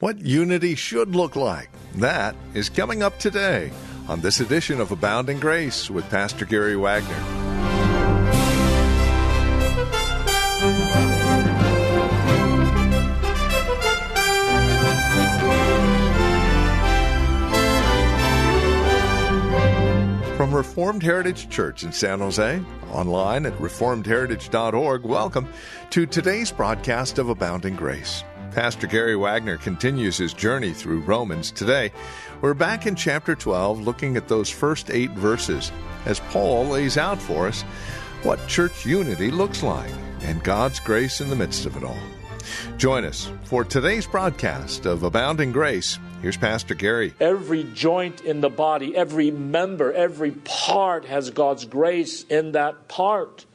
What unity should look like. That is coming up today on this edition of Abounding Grace with Pastor Gary Wagner. From Reformed Heritage Church in San Jose, online at reformedheritage.org, welcome to today's broadcast of Abounding Grace. Pastor Gary Wagner continues his journey through Romans today. We're back in chapter 12 looking at those first eight verses as Paul lays out for us what church unity looks like and God's grace in the midst of it all. Join us for today's broadcast of Abounding Grace. Here's Pastor Gary. Every joint in the body, every member, every part has God's grace in that part.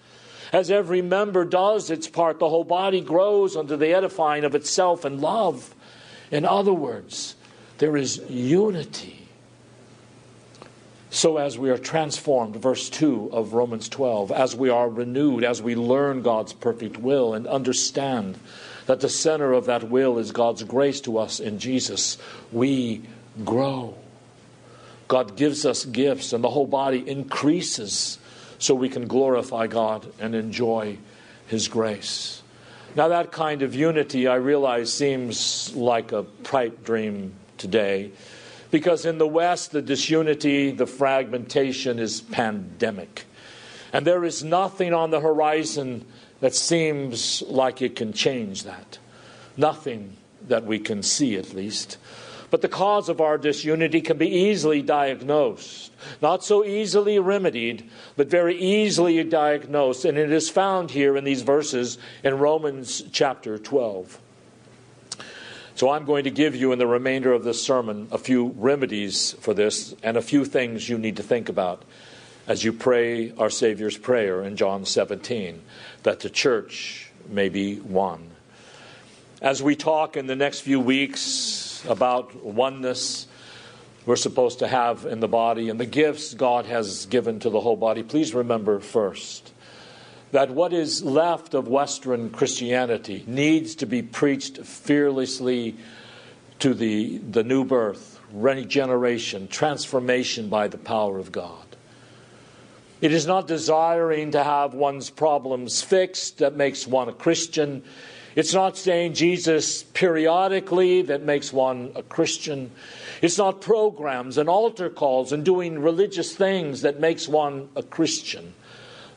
As every member does its part, the whole body grows unto the edifying of itself in love. In other words, there is unity. So, as we are transformed, verse 2 of Romans 12, as we are renewed, as we learn God's perfect will and understand that the center of that will is God's grace to us in Jesus, we grow. God gives us gifts, and the whole body increases so we can glorify God and enjoy His grace. Now, that kind of unity, I realize, seems like a pipe dream today because in the West, the disunity, the fragmentation is pandemic. And there is nothing on the horizon that seems like it can change that. Nothing that we can see, at least. But the cause of our disunity can be easily diagnosed. Not so easily remedied, but very easily diagnosed. And it is found here in these verses in Romans chapter 12. So I'm going to give you in the remainder of this sermon a few remedies for this and a few things you need to think about as you pray our Savior's prayer in John 17 that the church may be one. As we talk in the next few weeks about oneness, we're supposed to have in the body and the gifts God has given to the whole body, please remember first that what is left of Western Christianity needs to be preached fearlessly to the, the new birth, regeneration, transformation by the power of God. It is not desiring to have one's problems fixed that makes one a Christian. It's not saying Jesus periodically that makes one a Christian. It's not programs and altar calls and doing religious things that makes one a Christian.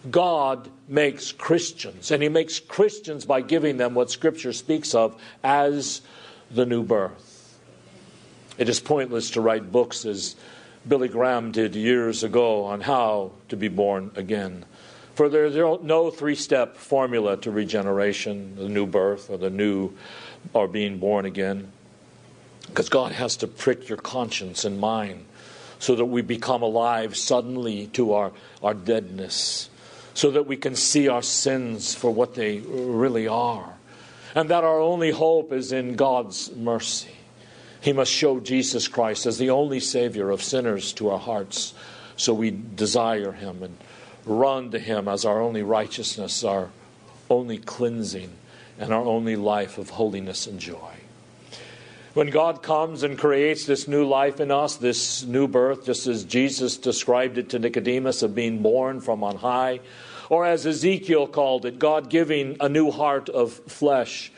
God makes Christians, and He makes Christians by giving them what Scripture speaks of as the new birth. It is pointless to write books as Billy Graham did years ago on how to be born again. For there's no three step formula to regeneration, the new birth, or the new or being born again. Because God has to prick your conscience and mind so that we become alive suddenly to our, our deadness, so that we can see our sins for what they really are, and that our only hope is in God's mercy. He must show Jesus Christ as the only Savior of sinners to our hearts, so we desire Him and run to Him as our only righteousness, our only cleansing, and our only life of holiness and joy. When God comes and creates this new life in us, this new birth, just as Jesus described it to Nicodemus of being born from on high, or as Ezekiel called it, God giving a new heart of flesh,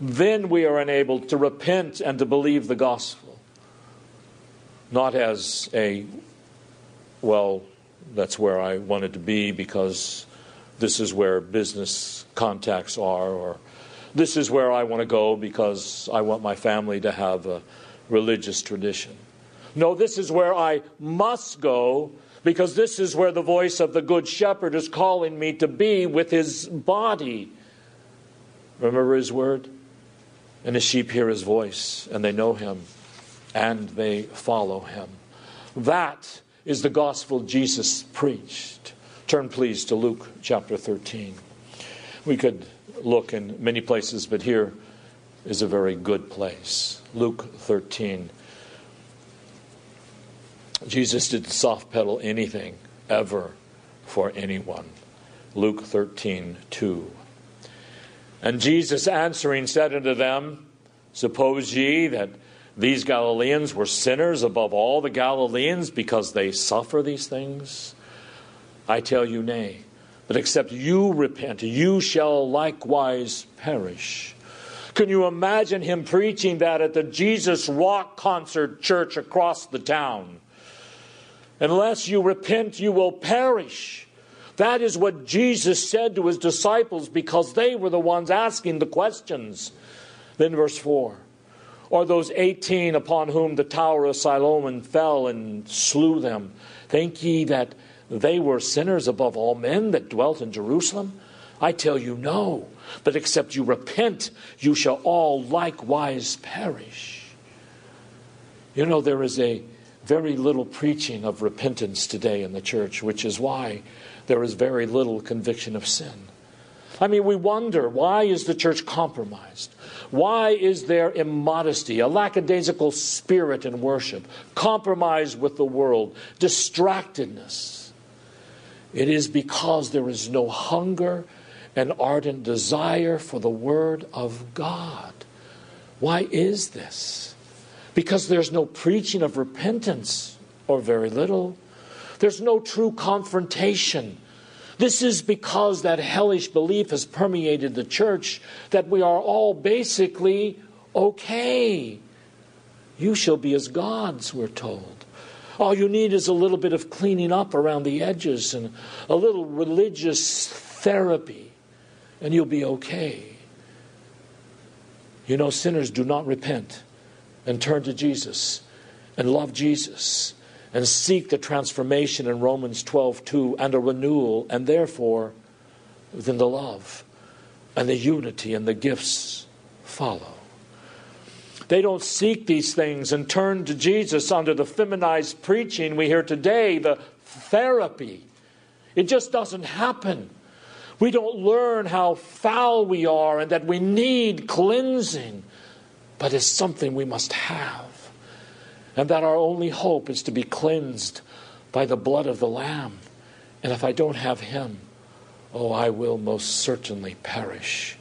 then we are enabled to repent and to believe the gospel. Not as a, well, that's where I wanted to be because this is where business contacts are, or this is where I want to go because I want my family to have a religious tradition. No, this is where I must go because this is where the voice of the Good Shepherd is calling me to be with his body. Remember his word? And the sheep hear his voice, and they know him, and they follow him. That is the gospel Jesus preached. Turn, please, to Luke chapter 13. We could look in many places, but here is a very good place. Luke 13. Jesus didn't soft pedal anything ever for anyone. Luke 13, 2. And Jesus answering said unto them, Suppose ye that these Galileans were sinners above all the Galileans because they suffer these things? I tell you, nay. But except you repent, you shall likewise perish. Can you imagine him preaching that at the Jesus Rock Concert Church across the town? Unless you repent, you will perish. That is what Jesus said to his disciples because they were the ones asking the questions. Then, verse 4 Or those 18 upon whom the tower of Siloam fell and slew them, think ye that they were sinners above all men that dwelt in Jerusalem? I tell you, no. But except you repent, you shall all likewise perish. You know, there is a very little preaching of repentance today in the church, which is why there is very little conviction of sin. I mean, we wonder why is the church compromised? Why is there immodesty, a lackadaisical spirit in worship, compromise with the world, distractedness? It is because there is no hunger and ardent desire for the Word of God. Why is this? Because there's no preaching of repentance, or very little. There's no true confrontation. This is because that hellish belief has permeated the church that we are all basically okay. You shall be as gods, we're told. All you need is a little bit of cleaning up around the edges and a little religious therapy, and you'll be okay. You know, sinners do not repent and turn to Jesus and love Jesus and seek the transformation in Romans 12 2 and a renewal, and therefore, then the love and the unity and the gifts follow. They don't seek these things and turn to Jesus under the feminized preaching we hear today, the therapy. It just doesn't happen. We don't learn how foul we are and that we need cleansing, but it's something we must have. And that our only hope is to be cleansed by the blood of the Lamb. And if I don't have Him, oh, I will most certainly perish.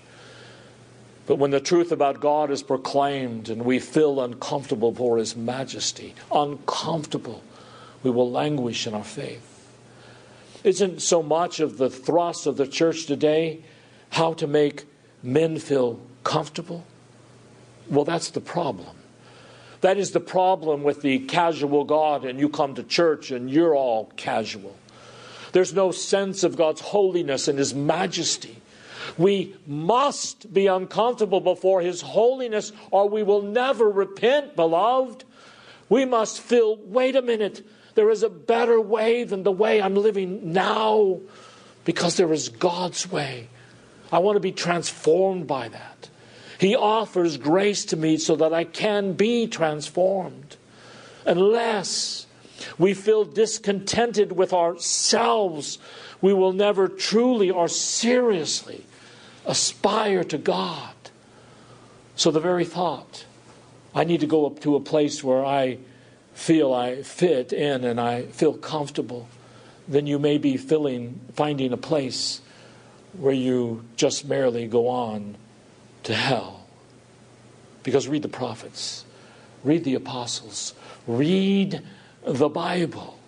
But when the truth about God is proclaimed and we feel uncomfortable for His majesty, uncomfortable, we will languish in our faith. Isn't so much of the thrust of the church today how to make men feel comfortable? Well, that's the problem. That is the problem with the casual God, and you come to church and you're all casual. There's no sense of God's holiness and His majesty. We must be uncomfortable before His holiness, or we will never repent, beloved. We must feel wait a minute, there is a better way than the way I'm living now, because there is God's way. I want to be transformed by that. He offers grace to me so that I can be transformed. Unless we feel discontented with ourselves, we will never truly or seriously aspire to God. So, the very thought, I need to go up to a place where I feel I fit in and I feel comfortable, then you may be finding a place where you just merely go on to hell. Because read the prophets, read the apostles, read the Bible.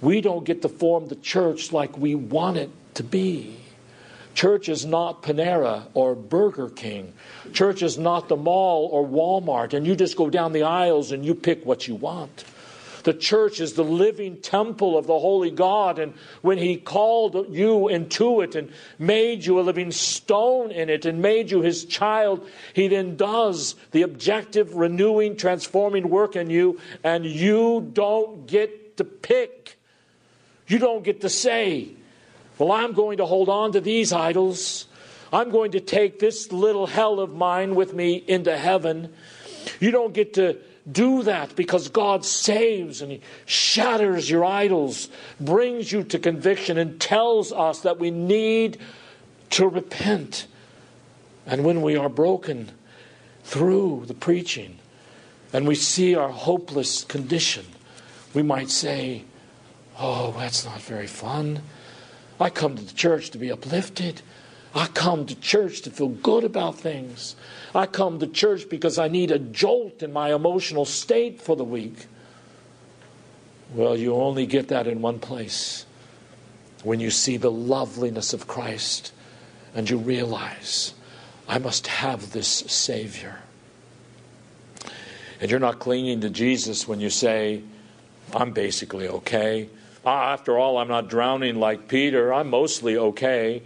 We don't get to form the church like we want it to be. Church is not Panera or Burger King. Church is not the mall or Walmart, and you just go down the aisles and you pick what you want. The church is the living temple of the Holy God, and when He called you into it and made you a living stone in it and made you His child, He then does the objective, renewing, transforming work in you, and you don't get to pick. You don't get to say, well, I'm going to hold on to these idols. I'm going to take this little hell of mine with me into heaven. You don't get to do that because God saves and He shatters your idols, brings you to conviction, and tells us that we need to repent. And when we are broken through the preaching and we see our hopeless condition, we might say, Oh, that's not very fun. I come to the church to be uplifted. I come to church to feel good about things. I come to church because I need a jolt in my emotional state for the week. Well, you only get that in one place when you see the loveliness of Christ and you realize, I must have this Savior. And you're not clinging to Jesus when you say, I'm basically okay. Ah, after all, I'm not drowning like Peter. I'm mostly okay.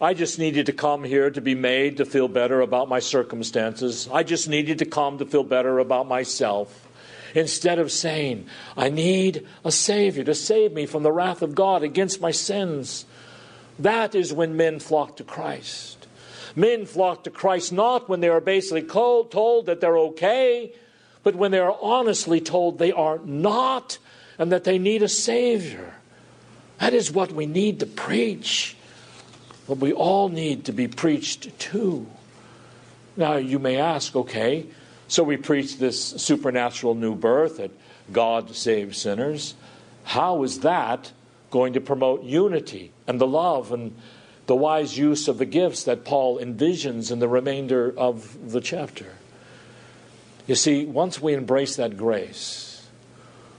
I just needed to come here to be made to feel better about my circumstances. I just needed to come to feel better about myself. Instead of saying, I need a Savior to save me from the wrath of God against my sins. That is when men flock to Christ. Men flock to Christ not when they are basically told that they're okay, but when they are honestly told they are not and that they need a Savior. That is what we need to preach. What we all need to be preached to. Now, you may ask, okay, so we preach this supernatural new birth that God saves sinners. How is that going to promote unity and the love and the wise use of the gifts that Paul envisions in the remainder of the chapter? You see, once we embrace that grace,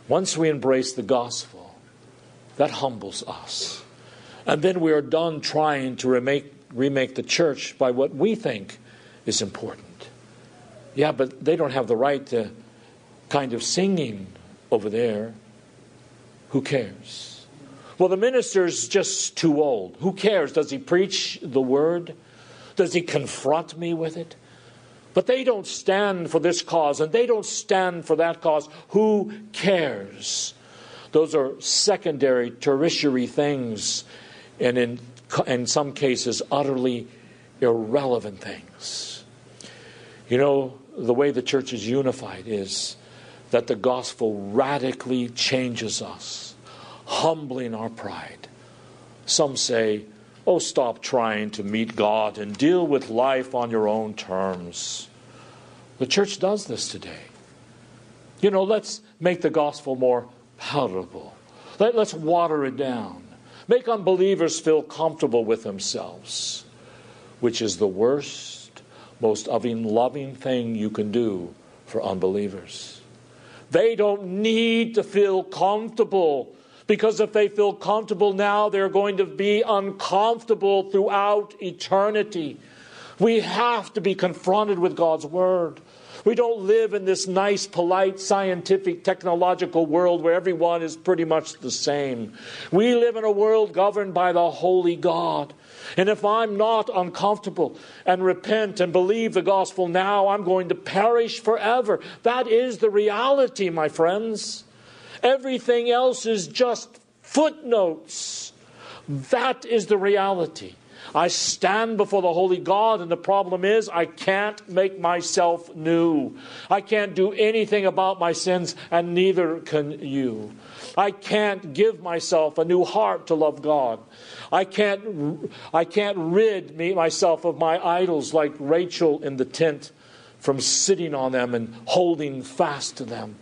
once we embrace the gospel, that humbles us. And then we are done trying to remake, remake the church by what we think is important. Yeah, but they don't have the right to kind of singing over there. Who cares? Well, the minister's just too old. Who cares? Does he preach the word? Does he confront me with it? But they don't stand for this cause and they don't stand for that cause. Who cares? Those are secondary, tertiary things and in, in some cases, utterly irrelevant things. You know, the way the church is unified is that the gospel radically changes us, humbling our pride. Some say, oh, stop trying to meet God and deal with life on your own terms. The church does this today. You know, let's make the gospel more palatable. Let, us water it down. Make unbelievers feel comfortable with themselves, which is the worst, most loving thing you can do for unbelievers. They don't need to feel comfortable because if they feel comfortable now, they're going to be uncomfortable throughout eternity. We have to be confronted with God's Word. We don't live in this nice, polite, scientific, technological world where everyone is pretty much the same. We live in a world governed by the Holy God. And if I'm not uncomfortable and repent and believe the gospel now, I'm going to perish forever. That is the reality, my friends. Everything else is just footnotes. That is the reality. I stand before the holy God, and the problem is I can't make myself new. I can't do anything about my sins, and neither can you. I can't give myself a new heart to love God. I can't, I can't rid me, myself of my idols like Rachel in the tent from sitting on them and holding fast to them.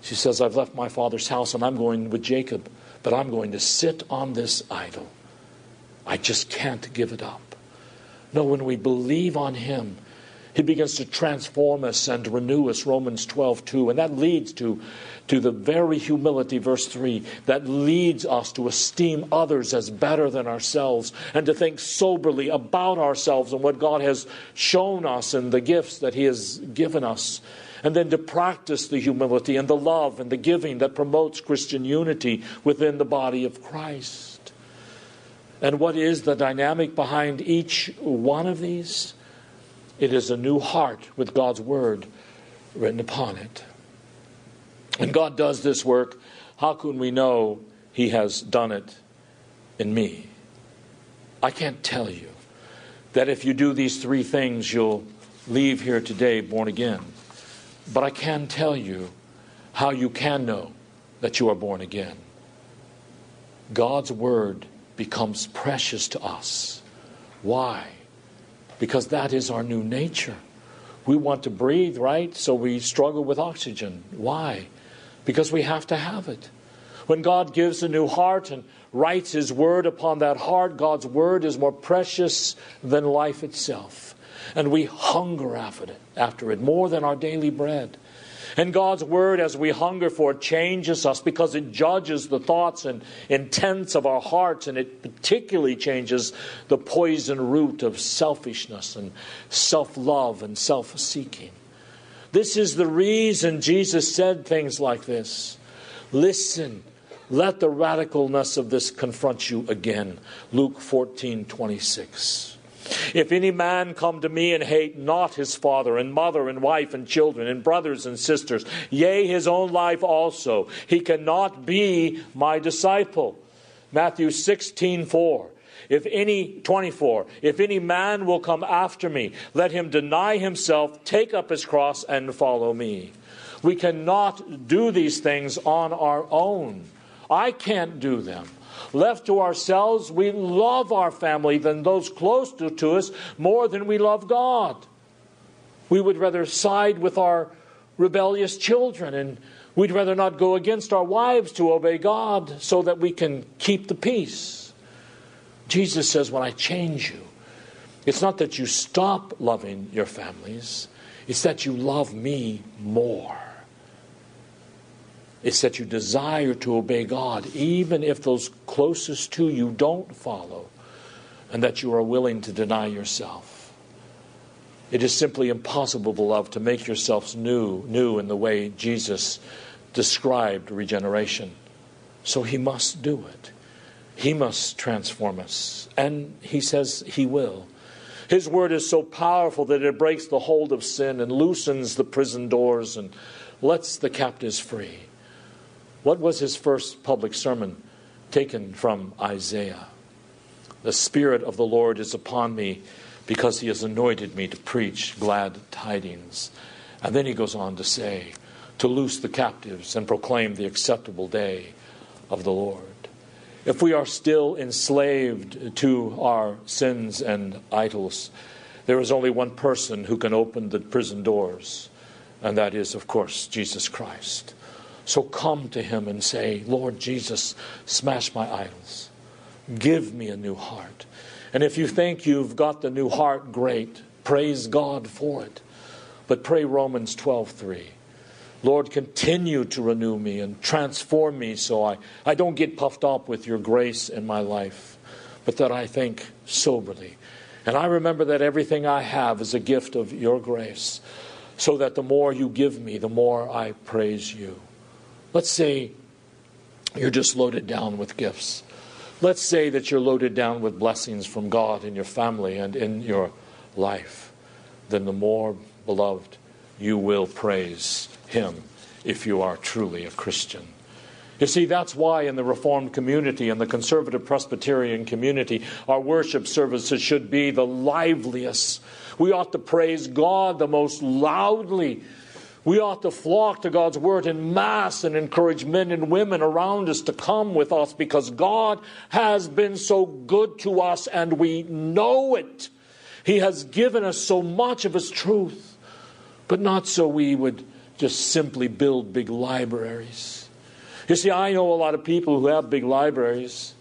She says, I've left my father's house and I'm going with Jacob, but I'm going to sit on this idol. I just can't give it up. No, when we believe on Him, He begins to transform us and renew us, Romans 12, 2. And that leads to, to the very humility, verse 3, that leads us to esteem others as better than ourselves and to think soberly about ourselves and what God has shown us and the gifts that He has given us and then to practice the humility and the love and the giving that promotes Christian unity within the body of Christ. And what is the dynamic behind each one of these? It is a new heart with God's word written upon it. And God does this work. How can we know He has done it in me? I can't tell you. that if you do these three things, you'll leave here today born again. But I can tell you how you can know that you are born again. God's Word becomes precious to us. Why? Because that is our new nature. We want to breathe, right? So we struggle with oxygen. Why? Because we have to have it. When God gives a new heart and writes His word upon that heart, God's word is more precious than life itself. And we hunger after it, after it more than our daily bread. And God's word, as we hunger for it, changes us because it judges the thoughts and intents of our hearts, and it particularly changes the poison root of selfishness and self love and self seeking. This is the reason Jesus said things like this Listen, let the radicalness of this confront you again. Luke 14 26. If any man come to me and hate not his father and mother and wife and children and brothers and sisters, yea, his own life also, he cannot be my disciple. Matthew 16 4. If any, 24, if any man will come after me, let him deny himself, take up his cross, and follow me. We cannot do these things on our own. I can't do them. Left to ourselves, we love our family than those close to, to us more than we love God. We would rather side with our rebellious children and we'd rather not go against our wives to obey God so that we can keep the peace. Jesus says, When I change you, it's not that you stop loving your families, it's that you love me more. It's that you desire to obey God, even if those closest to you don't follow, and that you are willing to deny yourself. It is simply impossible, beloved, to make yourselves new, new in the way Jesus described regeneration. So he must do it. He must transform us. And he says he will. His word is so powerful that it breaks the hold of sin and loosens the prison doors and lets the captives free. What was his first public sermon taken from Isaiah? The Spirit of the Lord is upon me because he has anointed me to preach glad tidings. And then he goes on to say, to loose the captives and proclaim the acceptable day of the Lord. If we are still enslaved to our sins and idols, there is only one person who can open the prison doors, and that is, of course, Jesus Christ. So come to him and say, Lord Jesus, smash my idols. Give me a new heart. And if you think you've got the new heart, great. Praise God for it. But pray Romans 12:3. Lord, continue to renew me and transform me so I, I don't get puffed up with your grace in my life, but that I think soberly. And I remember that everything I have is a gift of your grace, so that the more you give me, the more I praise you. Let's say you're just loaded down with gifts. Let's say that you're loaded down with blessings from God in your family and in your life. Then the more, beloved, you will praise Him if you are truly a Christian. You see, that's why in the Reformed community and the conservative Presbyterian community, our worship services should be the liveliest. We ought to praise God the most loudly we ought to flock to God's word in mass and encourage men and women around us to come with us because God has been so good to us and we know it. He has given us so much of His truth, but not so we would just simply build big libraries. You see, I know a lot of people who have big libraries,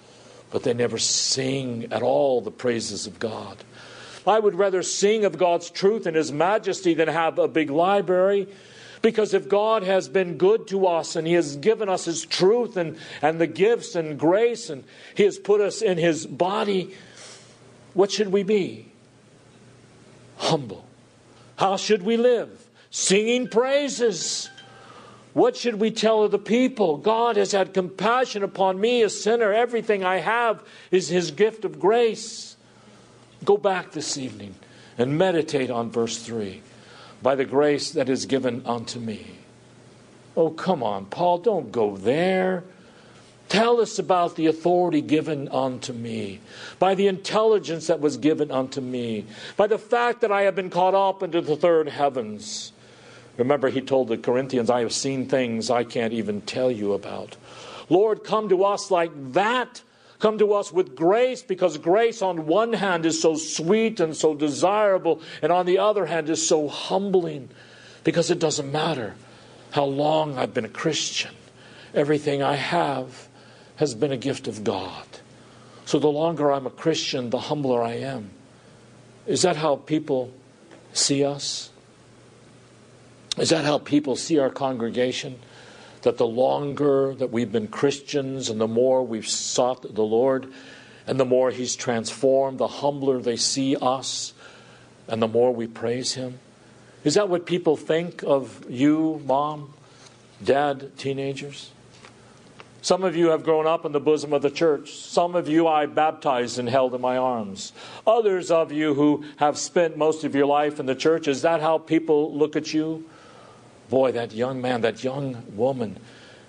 but they never sing at all the praises of God. I would rather sing of God's truth and His majesty than have a big library because if God has been good to us and He has given us His truth and, and the gifts and grace and He has put us in His body, what should we be? Humble. How should we live? Singing praises. What should we tell of the people? God has had compassion upon me, a sinner. Everything I have is His gift of grace. Go back this evening and meditate on verse 3 by the grace that is given unto me. Oh, come on, Paul, don't go there. Tell us about the authority given unto me, by the intelligence that was given unto me, by the fact that I have been caught up into the third heavens. Remember, he told the Corinthians, I have seen things I can't even tell you about. Lord, come to us like that. Come to us with grace because grace, on one hand, is so sweet and so desirable, and on the other hand, is so humbling because it doesn't matter how long I've been a Christian. Everything I have has been a gift of God. So the longer I'm a Christian, the humbler I am. Is that how people see us? Is that how people see our congregation? That the longer that we've been Christians and the more we've sought the Lord and the more He's transformed, the humbler they see us and the more we praise Him? Is that what people think of you, mom, dad, teenagers? Some of you have grown up in the bosom of the church. Some of you I baptized and held in my arms. Others of you who have spent most of your life in the church, is that how people look at you? Boy, that young man, that young woman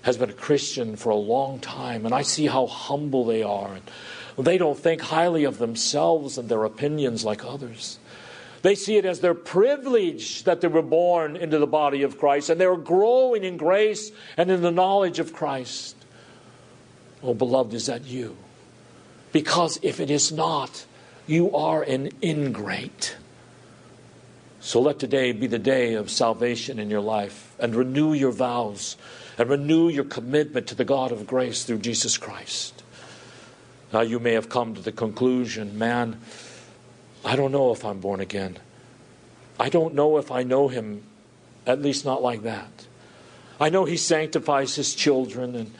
has been a Christian for a long time, and I see how humble they are. And they don't think highly of themselves and their opinions like others. They see it as their privilege that they were born into the body of Christ and they are growing in grace and in the knowledge of Christ. Oh, beloved, is that you? Because if it is not, you are an ingrate. So let today be the day of salvation in your life and renew your vows and renew your commitment to the God of grace through Jesus Christ. Now, you may have come to the conclusion, man, I don't know if I'm born again. I don't know if I know him, at least not like that. I know he sanctifies his children and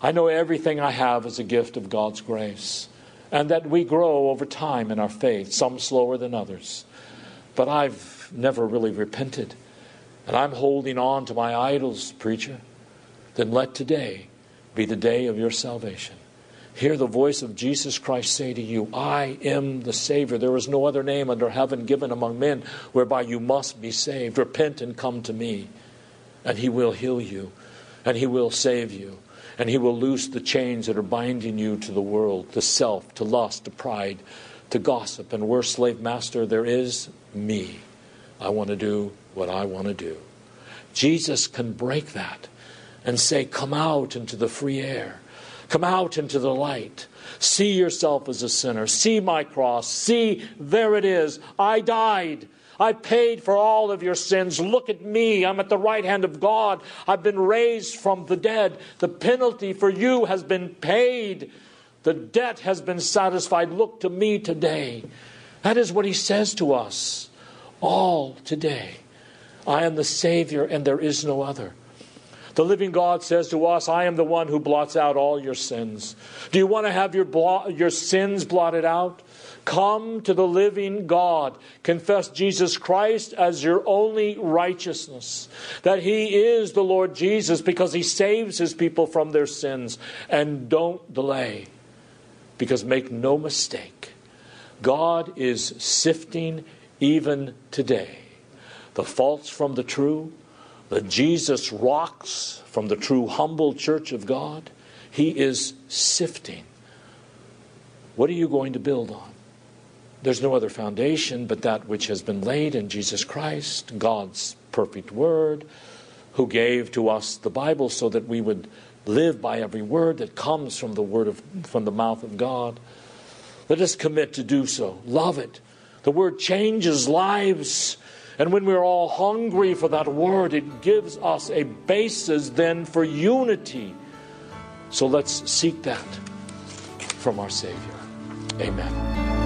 I know everything I have is a gift of God's grace, and that we grow over time in our faith, some slower than others. But I've never really repented, and I'm holding on to my idols, preacher. Then let today be the day of your salvation. Hear the voice of Jesus Christ say to you, I am the Savior. There is no other name under heaven given among men whereby you must be saved. Repent and come to me, and He will heal you, and He will save you and He will loose the chains that are binding you to the world, to self, to lust, to pride, to gossip. And worse, slave master, there is me. I want to do what I want to do. Jesus can break that and say, Come out into the free air. Come out into the light. See yourself as a sinner. See my cross. See, there it is. I died. I paid for all of your sins. Look at me. I'm at the right hand of God. I've been raised from the dead. The penalty for you has been paid. The debt has been satisfied. Look to me today. That is what he says to us all today. I am the Savior and there is no other. The living God says to us, I am the one who blots out all your sins. Do you want to have your, your sins blotted out? Come to the living God. Confess Jesus Christ as your only righteousness. That He is the Lord Jesus because He saves His people from their sins. And don't delay. Because make no mistake, God is sifting even today the false from the true, the Jesus rocks from the true humble church of God. He is sifting. What are you going to build on? There's no other foundation but that which has been laid in Jesus Christ, God's perfect word, who gave to us the Bible so that we would live by every word that comes from the word of from the mouth of God. Let us commit to do so. Love it. The word changes lives. And when we're all hungry for that word, it gives us a basis then for unity. So let's seek that from our Savior. Amen.